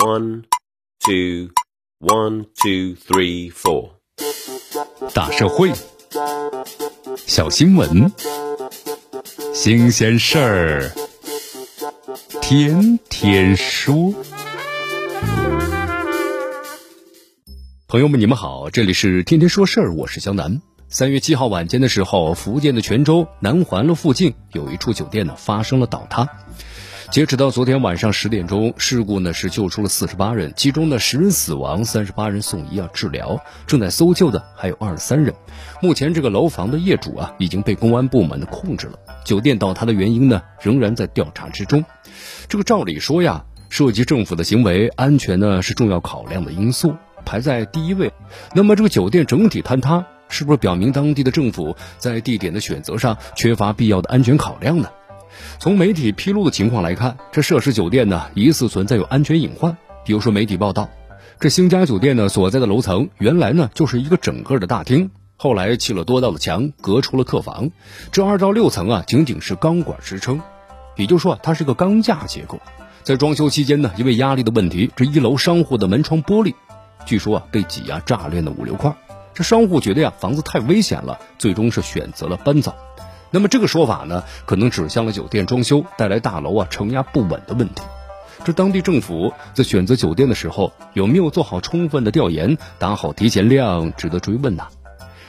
One, two, one, two, three, four。大社会，小新闻，新鲜事儿，天天说。朋友们，你们好，这里是天天说事儿，我是江南。三月七号晚间的时候，福建的泉州南环路附近有一处酒店呢发生了倒塌。截止到昨天晚上十点钟，事故呢是救出了四十八人，其中呢十人死亡，三十八人送医啊治疗，正在搜救的还有二十三人。目前这个楼房的业主啊已经被公安部门的控制了。酒店倒塌的原因呢仍然在调查之中。这个照理说呀，涉及政府的行为，安全呢是重要考量的因素，排在第一位。那么这个酒店整体坍塌，是不是表明当地的政府在地点的选择上缺乏必要的安全考量呢？从媒体披露的情况来看，这涉事酒店呢疑似存在有安全隐患。比如说，媒体报道，这星家酒店呢所在的楼层原来呢就是一个整个的大厅，后来砌了多道的墙隔出了客房。这二到六层啊仅仅是钢管支撑，也就是说它是个钢架结构。在装修期间呢，因为压力的问题，这一楼商户的门窗玻璃，据说啊被挤压炸裂了五六块。这商户觉得呀房子太危险了，最终是选择了搬走。那么这个说法呢，可能指向了酒店装修带来大楼啊承压不稳的问题。这当地政府在选择酒店的时候，有没有做好充分的调研，打好提前量，值得追问呐。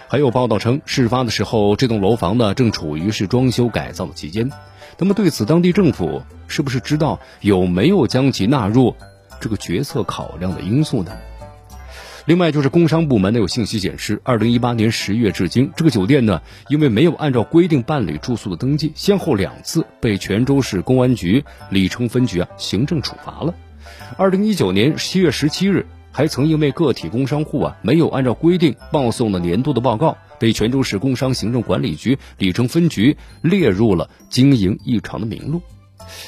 还有报道称，事发的时候，这栋楼房呢正处于是装修改造的期间。那么对此，当地政府是不是知道有没有将其纳入这个决策考量的因素呢？另外就是工商部门呢有信息显示，二零一八年十月至今，这个酒店呢因为没有按照规定办理住宿的登记，先后两次被泉州市公安局鲤城分局啊行政处罚了。二零一九年七月十七日，还曾因为个体工商户啊没有按照规定报送了年度的报告，被泉州市工商行政管理局鲤城分局列入了经营异常的名录。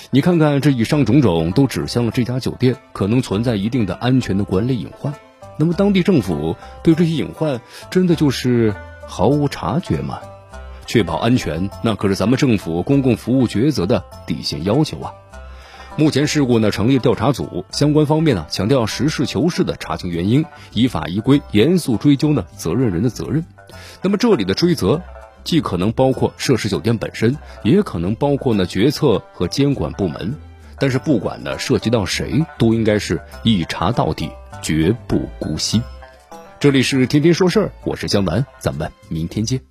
你看看这以上种种，都指向了这家酒店可能存在一定的安全的管理隐患。那么，当地政府对这些隐患真的就是毫无察觉吗？确保安全，那可是咱们政府公共服务抉择的底线要求啊！目前事故呢成立调查组，相关方面呢强调实事求是的查清原因，依法依规严肃追究呢责任人的责任。那么这里的追责，既可能包括涉事酒店本身，也可能包括呢决策和监管部门。但是不管呢涉及到谁，都应该是一查到底。绝不姑息。这里是天天说事儿，我是江南，咱们明天见。